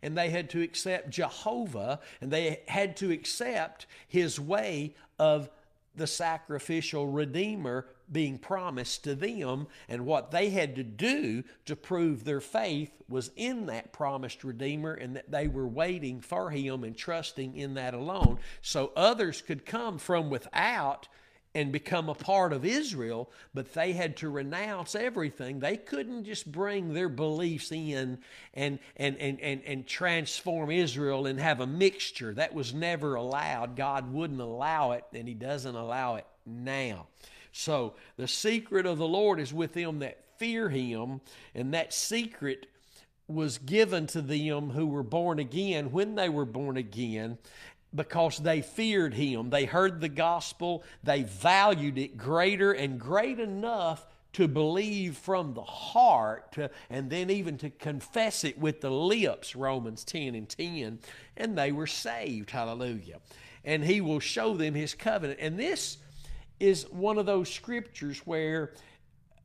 Speaker 1: and they had to accept Jehovah, and they had to accept his way of the sacrificial Redeemer being promised to them, and what they had to do to prove their faith was in that promised Redeemer, and that they were waiting for him and trusting in that alone. So others could come from without and become a part of Israel, but they had to renounce everything. They couldn't just bring their beliefs in and, and, and, and, and transform Israel and have a mixture. That was never allowed. God wouldn't allow it, and He doesn't allow it now. So the secret of the Lord is with them that fear Him, and that secret was given to them who were born again when they were born again because they feared him. They heard the gospel, they valued it greater and great enough to believe from the heart and then even to confess it with the lips, Romans 10 and 10, and they were saved. Hallelujah. And he will show them his covenant. And this is one of those scriptures where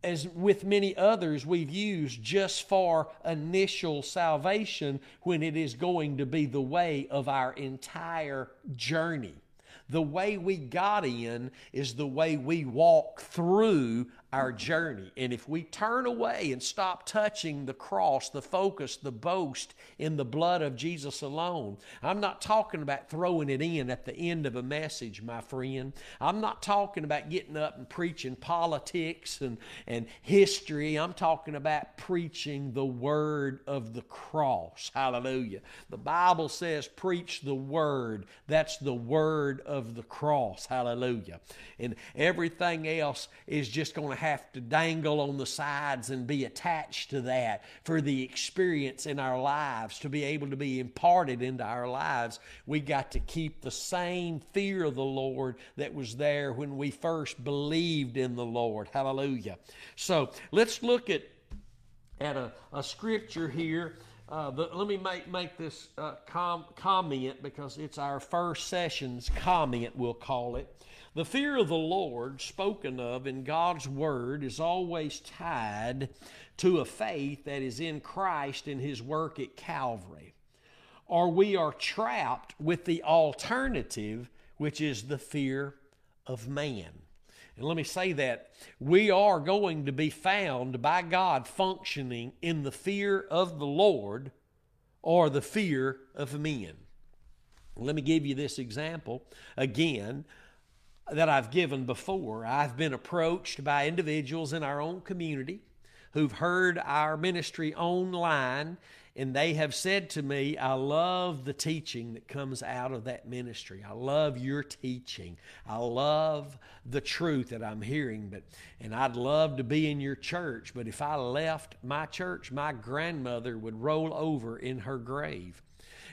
Speaker 1: as with many others we've used just for initial salvation when it is going to be the way of our entire journey. The way we got in is the way we walk through our journey. And if we turn away and stop touching the cross, the focus, the boast in the blood of Jesus alone, I'm not talking about throwing it in at the end of a message, my friend. I'm not talking about getting up and preaching politics and, and history. I'm talking about preaching the word of the cross. Hallelujah. The Bible says, preach the word. That's the word of the cross. Hallelujah. And everything else is just going to have to dangle on the sides and be attached to that for the experience in our lives to be able to be imparted into our lives. We got to keep the same fear of the Lord that was there when we first believed in the Lord. Hallelujah. So let's look at, at a, a scripture here. Uh, let me make, make this uh, com- comment because it's our first session's comment, we'll call it. The fear of the Lord, spoken of in God's Word, is always tied to a faith that is in Christ and His work at Calvary. Or we are trapped with the alternative, which is the fear of man. And let me say that we are going to be found by God functioning in the fear of the Lord or the fear of men. Let me give you this example again that I've given before. I've been approached by individuals in our own community who've heard our ministry online and they have said to me, I love the teaching that comes out of that ministry. I love your teaching. I love the truth that I'm hearing, but and I'd love to be in your church, but if I left my church, my grandmother would roll over in her grave.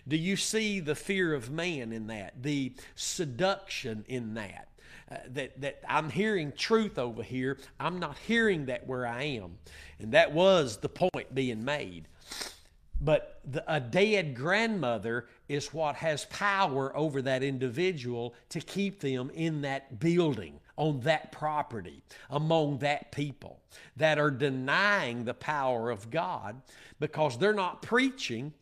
Speaker 1: Do you see the fear of man in that? The seduction in that? Uh, that, that I'm hearing truth over here. I'm not hearing that where I am. And that was the point being made. But the, a dead grandmother is what has power over that individual to keep them in that building, on that property, among that people that are denying the power of God because they're not preaching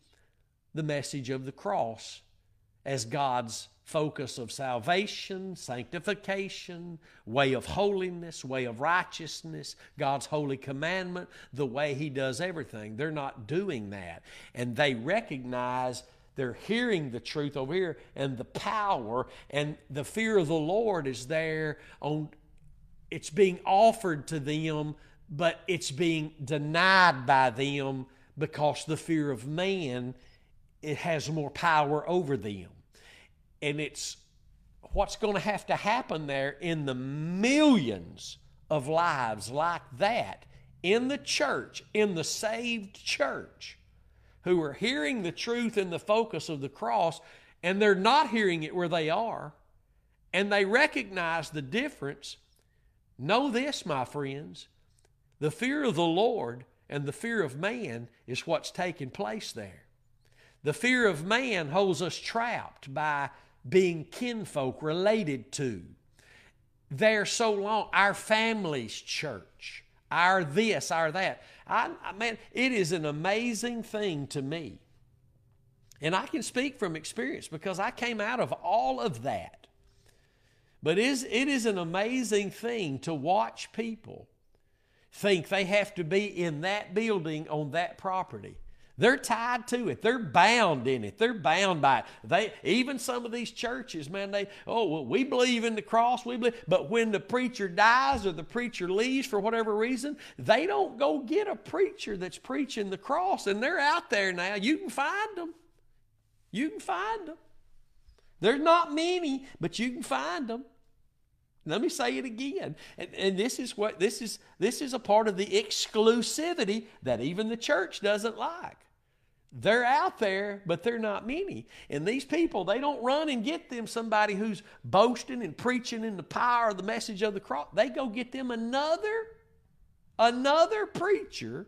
Speaker 1: the message of the cross as God's focus of salvation, sanctification, way of holiness, way of righteousness, God's holy commandment, the way He does everything. They're not doing that. And they recognize they're hearing the truth over here and the power and the fear of the Lord is there on it's being offered to them, but it's being denied by them because the fear of man it has more power over them and it's what's going to have to happen there in the millions of lives like that in the church, in the saved church, who are hearing the truth in the focus of the cross, and they're not hearing it where they are, and they recognize the difference. Know this, my friends the fear of the Lord and the fear of man is what's taking place there. The fear of man holds us trapped by being kinfolk related to. There so long, our family's church, our this, our that. I, I man, it is an amazing thing to me. And I can speak from experience because I came out of all of that. But is, it is an amazing thing to watch people think they have to be in that building on that property. They're tied to it. They're bound in it. They're bound by it. They even some of these churches, man, they oh well, we believe in the cross, we believe, but when the preacher dies or the preacher leaves for whatever reason, they don't go get a preacher that's preaching the cross, and they're out there now. You can find them. You can find them. There's not many, but you can find them. Let me say it again. And, and, this is what this is this is a part of the exclusivity that even the church doesn't like. They're out there, but they're not many. And these people, they don't run and get them somebody who's boasting and preaching in the power of the message of the cross. They go get them another, another preacher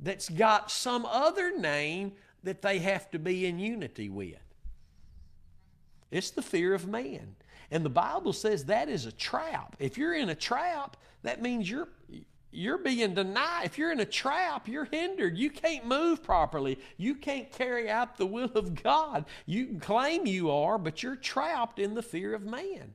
Speaker 1: that's got some other name that they have to be in unity with. It's the fear of man. And the Bible says that is a trap. If you're in a trap, that means you're you're being denied. If you're in a trap, you're hindered. You can't move properly. You can't carry out the will of God. You can claim you are, but you're trapped in the fear of man.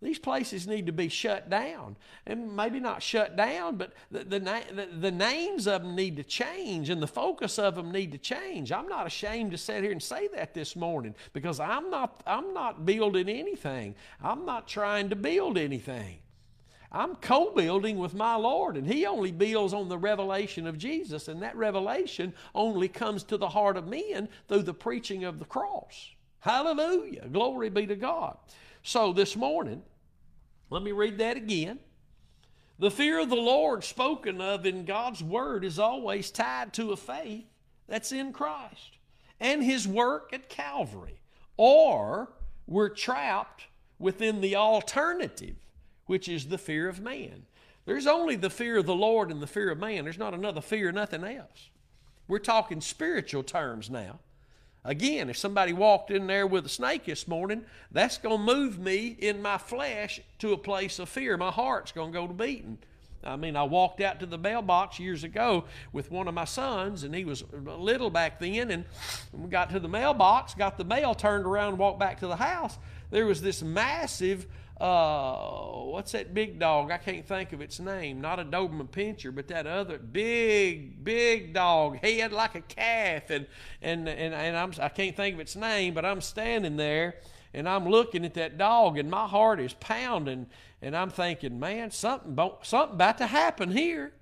Speaker 1: These places need to be shut down. And maybe not shut down, but the, the, the, the, names of them need to change and the focus of them need to change. I'm not ashamed to sit here and say that this morning because I'm not, I'm not building anything. I'm not trying to build anything. I'm co building with my Lord, and He only builds on the revelation of Jesus, and that revelation only comes to the heart of men through the preaching of the cross. Hallelujah. Glory be to God. So this morning, let me read that again. The fear of the Lord spoken of in God's Word is always tied to a faith that's in Christ and His work at Calvary, or we're trapped within the alternative which is the fear of man. There's only the fear of the Lord and the fear of man. There's not another fear, nothing else. We're talking spiritual terms now. Again, if somebody walked in there with a snake this morning, that's going to move me in my flesh to a place of fear. My heart's going to go to beating. I mean, I walked out to the mailbox years ago with one of my sons, and he was little back then. And we got to the mailbox, got the mail, turned around, walked back to the house. There was this massive uh, what's that big dog? I can't think of its name. Not a Doberman Pinscher, but that other big, big dog, head like a calf, and and and, and I'm I can't think of its name, but I'm standing there and I'm looking at that dog, and my heart is pounding, and I'm thinking, man, something something about to happen here,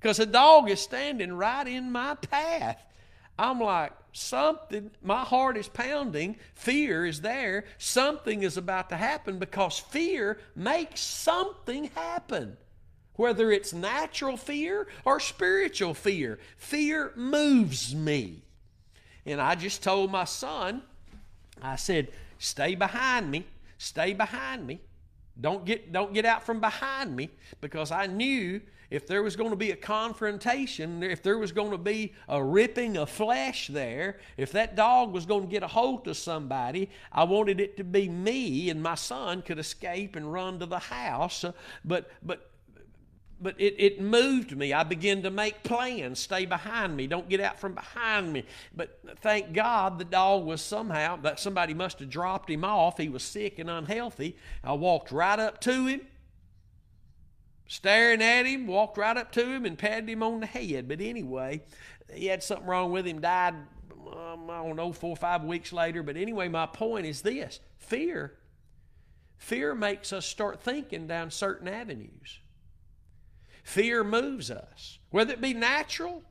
Speaker 1: because the dog is standing right in my path. I'm like, something, my heart is pounding. Fear is there. Something is about to happen because fear makes something happen. Whether it's natural fear or spiritual fear, fear moves me. And I just told my son, I said, stay behind me stay behind me. Don't get, don't get out from behind me because I knew if there was going to be a confrontation, if there was going to be a ripping of flesh there, if that dog was going to get a hold of somebody, I wanted it to be me and my son could escape and run to the house. Uh, but, but but it, it moved me. I began to make plans. Stay behind me. Don't get out from behind me. But thank God the dog was somehow, somebody must have dropped him off. He was sick and unhealthy. I walked right up to him, staring at him, walked right up to him and patted him on the head. But anyway, he had something wrong with him, died, um, I don't know, four or five weeks later. But anyway, my point is this fear. Fear makes us start thinking down certain avenues. Fear moves us, whether it be natural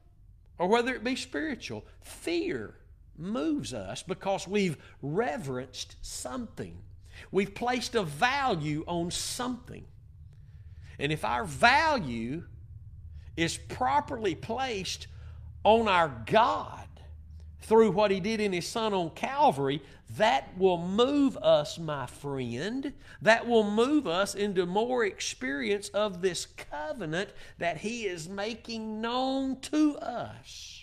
Speaker 1: or whether it be spiritual. Fear moves us because we've reverenced something. We've placed a value on something. And if our value is properly placed on our God through what He did in His Son on Calvary, that will move us, my friend. That will move us into more experience of this covenant that He is making known to us.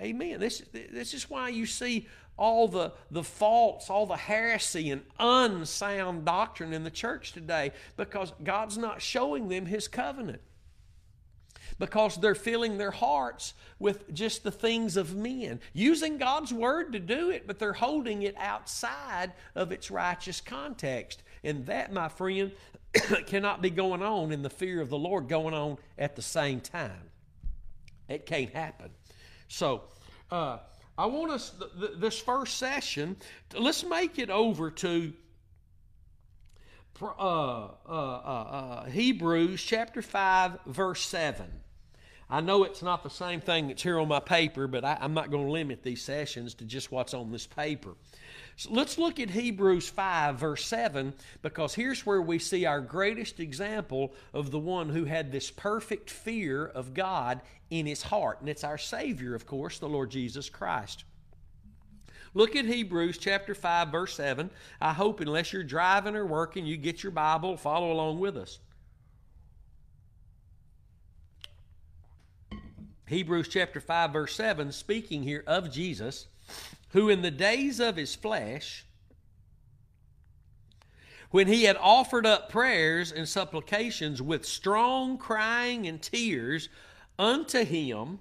Speaker 1: Amen. This, this is why you see all the, the faults, all the heresy and unsound doctrine in the church today because God's not showing them His covenant because they're filling their hearts with just the things of men, using God's word to do it, but they're holding it outside of its righteous context. And that, my friend, cannot be going on in the fear of the Lord going on at the same time. It can't happen. So, uh, I want us, th- th- this first session, let's make it over to uh, uh, uh, uh Hebrews chapter 5, verse 7. I know it's not the same thing that's here on my paper, but I, am not going to limit these sessions to just what's on this paper. So let's look at Hebrews 5, verse 7, because here's where we see our greatest example of the one who had this perfect fear of God in his heart. And it's our Savior, of course, the Lord Jesus Christ. Look at Hebrews chapter 5, verse 7. I hope, unless you're driving or working, you get your Bible, follow along with us. Hebrews chapter 5, verse 7, speaking here of Jesus, who in the days of his flesh, when he had offered up prayers and supplications with strong crying and tears unto him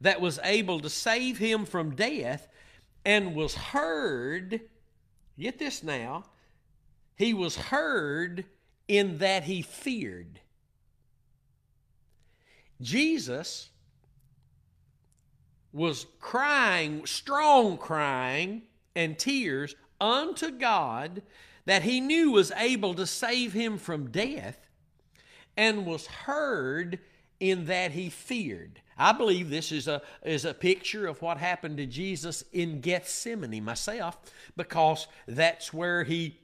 Speaker 1: that was able to save him from death, and was heard, get this now, he was heard in that he feared. Jesus was crying, strong crying and tears unto God that he knew was able to save him from death and was heard in that he feared. I believe this is a, is a picture of what happened to Jesus in Gethsemane myself, because that's where he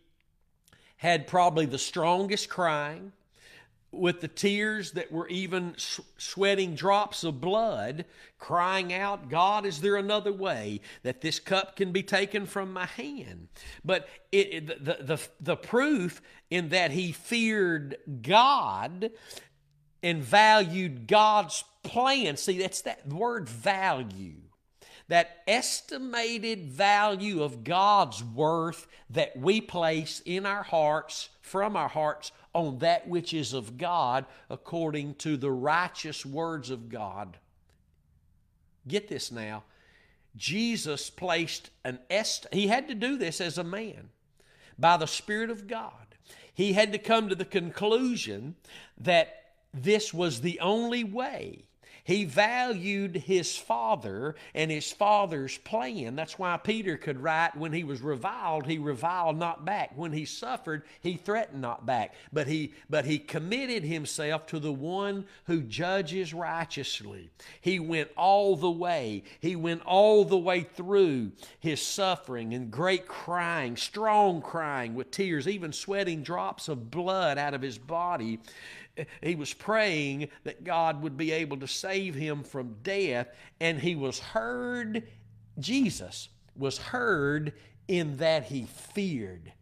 Speaker 1: had probably the strongest crying, with the tears that were even sweating drops of blood, crying out, God, is there another way that this cup can be taken from my hand? But it, it, the, the, the proof in that he feared God and valued God's plan. See, that's that word value that estimated value of God's worth that we place in our hearts, from our hearts, on that which is of God according to the righteous words of God. Get this now. Jesus placed an est he had to do this as a man by the spirit of God. He had to come to the conclusion that this was the only way he valued his father and his father's plan. That's why Peter could write, when he was reviled, he reviled not back. When he suffered, he threatened not back. But he, but he committed himself to the one who judges righteously. He went all the way. He went all the way through his suffering and great crying, strong crying with tears, even sweating drops of blood out of his body he was praying that God would be able to save him from death, and he was heard, Jesus was heard in that he feared,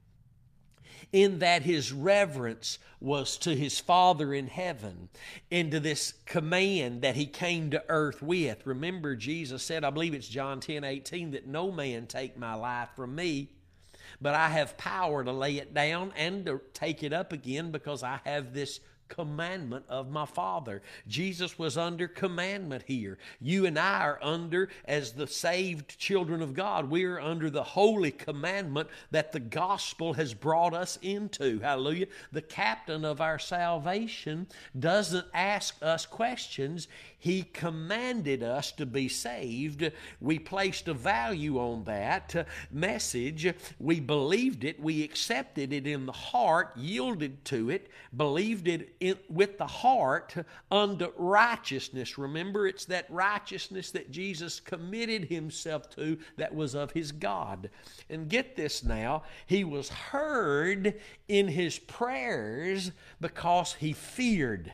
Speaker 1: in that his reverence was to his Father in heaven, into this command that he came to earth with. Remember, Jesus said, I believe it's John 10 18, that no man take my life from me, but I have power to lay it down and to take it up again because I have this commandment of my Father. Jesus was under commandment here. You and I are under, as the saved children of God, we are under the holy commandment that the gospel has brought us into. Hallelujah. The captain of our salvation doesn't ask us questions, he commanded us to be saved. We placed a value on that message. We believed it. We accepted it in the heart, yielded to it, believed it with the heart unto righteousness. Remember, it's that righteousness that Jesus committed himself to that was of his God. And get this now, he was heard in his prayers because he feared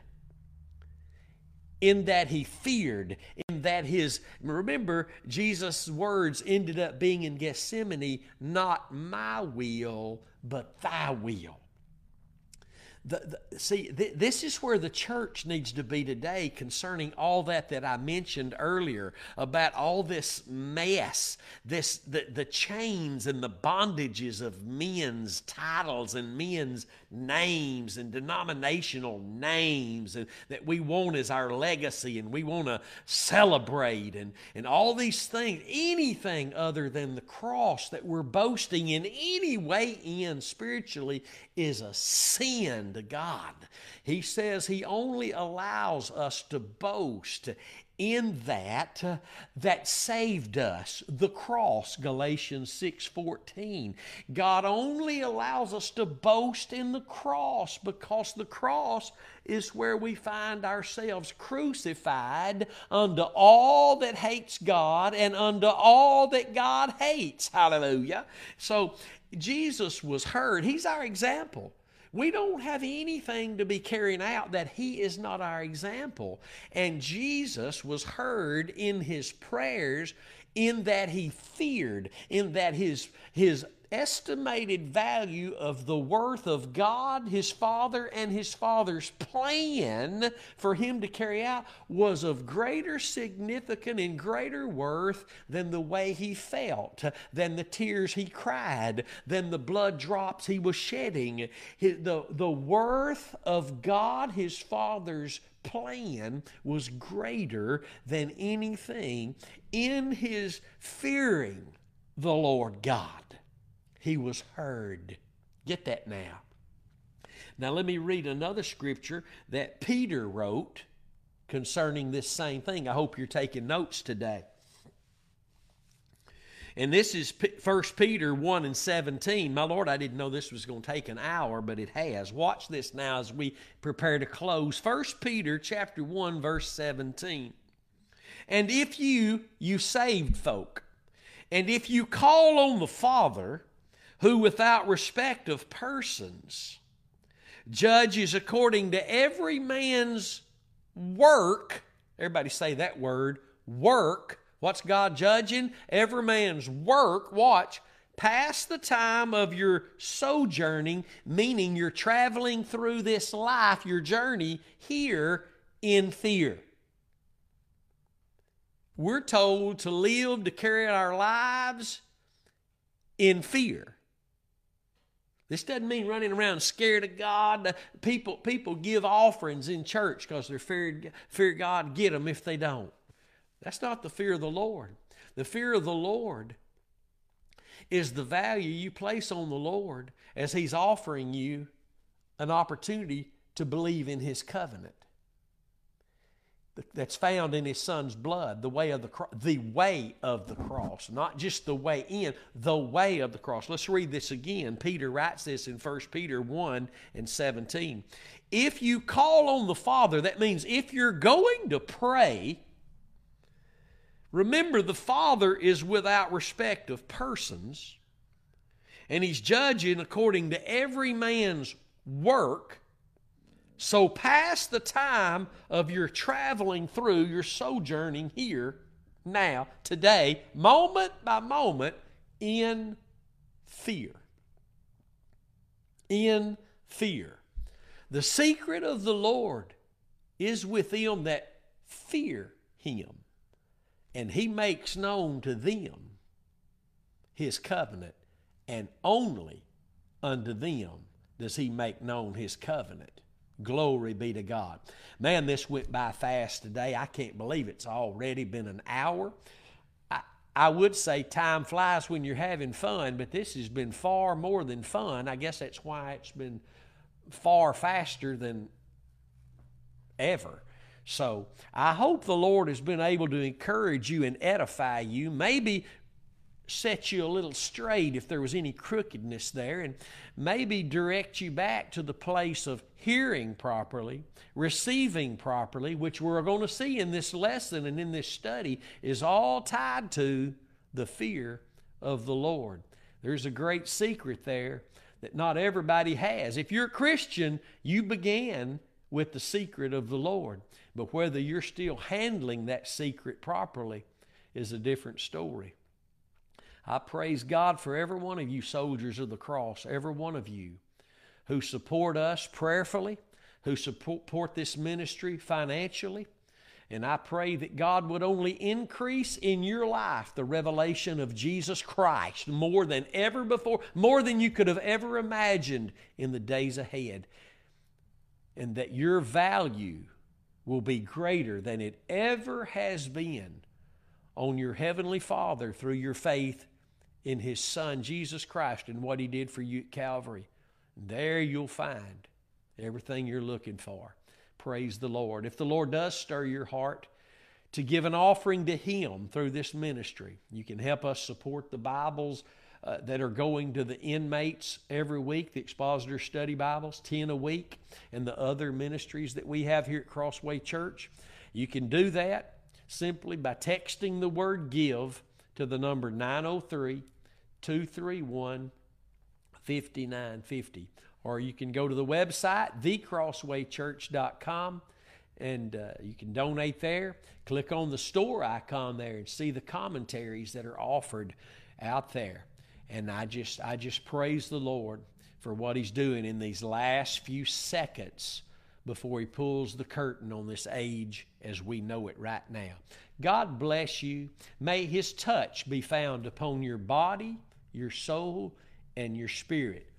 Speaker 1: in that he feared, in that his, remember, Jesus' words ended up being in Gethsemane, not my will, but thy will. The, the, see, th- this is where the church needs to be today concerning all that that I mentioned earlier about all this mess, this the, the chains and the bondages of men's titles and men's names and denominational names and that we want as our legacy and we want to celebrate and, and all these things, anything other than the cross that we're boasting in any way in spiritually is a sin to God. He says He only allows us to boast in that uh, that saved us the cross galatians 6:14 god only allows us to boast in the cross because the cross is where we find ourselves crucified unto all that hates god and unto all that god hates. Hallelujah. So jesus was heard. He's our example we don't have anything to be carrying out that He is not our example. And Jesus was heard in His prayers in that He feared, in that His, his estimated value of the worth of God, His Father, and His Father's plan for Him to carry out was of greater significance and greater worth than the way He felt, than the tears He cried, than the blood drops He was shedding. The, the worth of God, His Father's plan was greater than anything in His fearing the Lord God he was heard. Get that now. Now, let me read another scripture that Peter wrote concerning this same thing. I hope you're taking notes today. And this is 1 Peter 1 and 17. My Lord, I didn't know this was going to take an hour, but it has. Watch this now as we prepare to close. 1 Peter chapter 1 verse 17. And if you, you saved folk, and if you call on the Father, who without respect of persons judges according to every man's work. Everybody say that word work. What's God judging? Every man's work. Watch. Pass the time of your sojourning, meaning you're traveling through this life, your journey here in fear. We're told to live, to carry out our lives in fear. This doesn't mean running around scared of God. People, people give offerings in church because they're feared, fear God get them if they don't. That's not the fear of the Lord. The fear of the Lord is the value you place on the Lord as He's offering you an opportunity to believe in His covenant that's found in his son's blood, the way of the cross, the way of the cross, not just the way in, the way of the cross. Let's read this again. Peter writes this in 1 Peter 1 and 17. If you call on the Father, that means if you're going to pray, remember the Father is without respect of persons, and he's judging according to every man's work so pass the time of your traveling through, your sojourning here, now, today, moment by moment, in fear. In fear. The secret of the Lord is with them that fear him, and he makes known to them his covenant, and only unto them does he make known his covenant. Glory be to God. Man, this went by fast today. I can't believe it's already been an hour. I, I would say time flies when you're having fun, but this has been far more than fun. I guess that's why it's been far faster than ever. So I hope the Lord has been able to encourage you and edify you. Maybe set you a little straight if there was any crookedness there, and maybe direct you back to the place of hearing properly, receiving properly, which we're going to see in this lesson and in this study is all tied to the fear of the Lord. There's a great secret there that not everybody has. If you're a Christian, you began with the secret of the Lord. But whether you're still handling that secret properly is a different story. I praise God for every one of you soldiers of the cross, every one of you who support us prayerfully, who support this ministry financially. And I pray that God would only increase in your life the revelation of Jesus Christ more than ever before, more than you could have ever imagined in the days ahead. And that your value will be greater than it ever has been on your Heavenly Father through your faith in His Son, Jesus Christ, and what He did for you at Calvary. There you'll find everything you're looking for. Praise the Lord. If the Lord does stir your heart to give an offering to Him through this ministry, you can help us support the Bibles uh, that are going to the inmates every week, the expositor study Bibles, 10 a week, and the other ministries that we have here at Crossway Church. You can do that simply by texting the word give to the number 903 231 5950. Or you can go to the website, thecrosswaychurch.com, and uh, you can donate there. Click on the store icon there and see the commentaries that are offered out there. And I just, I just praise the Lord for what He's doing in these last few seconds before He pulls the curtain on this age as we know it right now. God bless you. May His touch be found upon your body, your soul, and your spirit,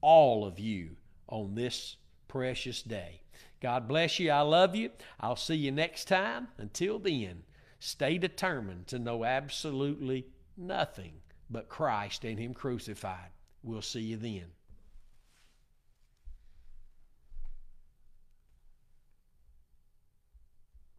Speaker 1: all of you, on this precious day. God bless you. I love you. I'll see you next time. Until then, stay determined to know absolutely nothing but Christ and Him crucified. We'll see you then.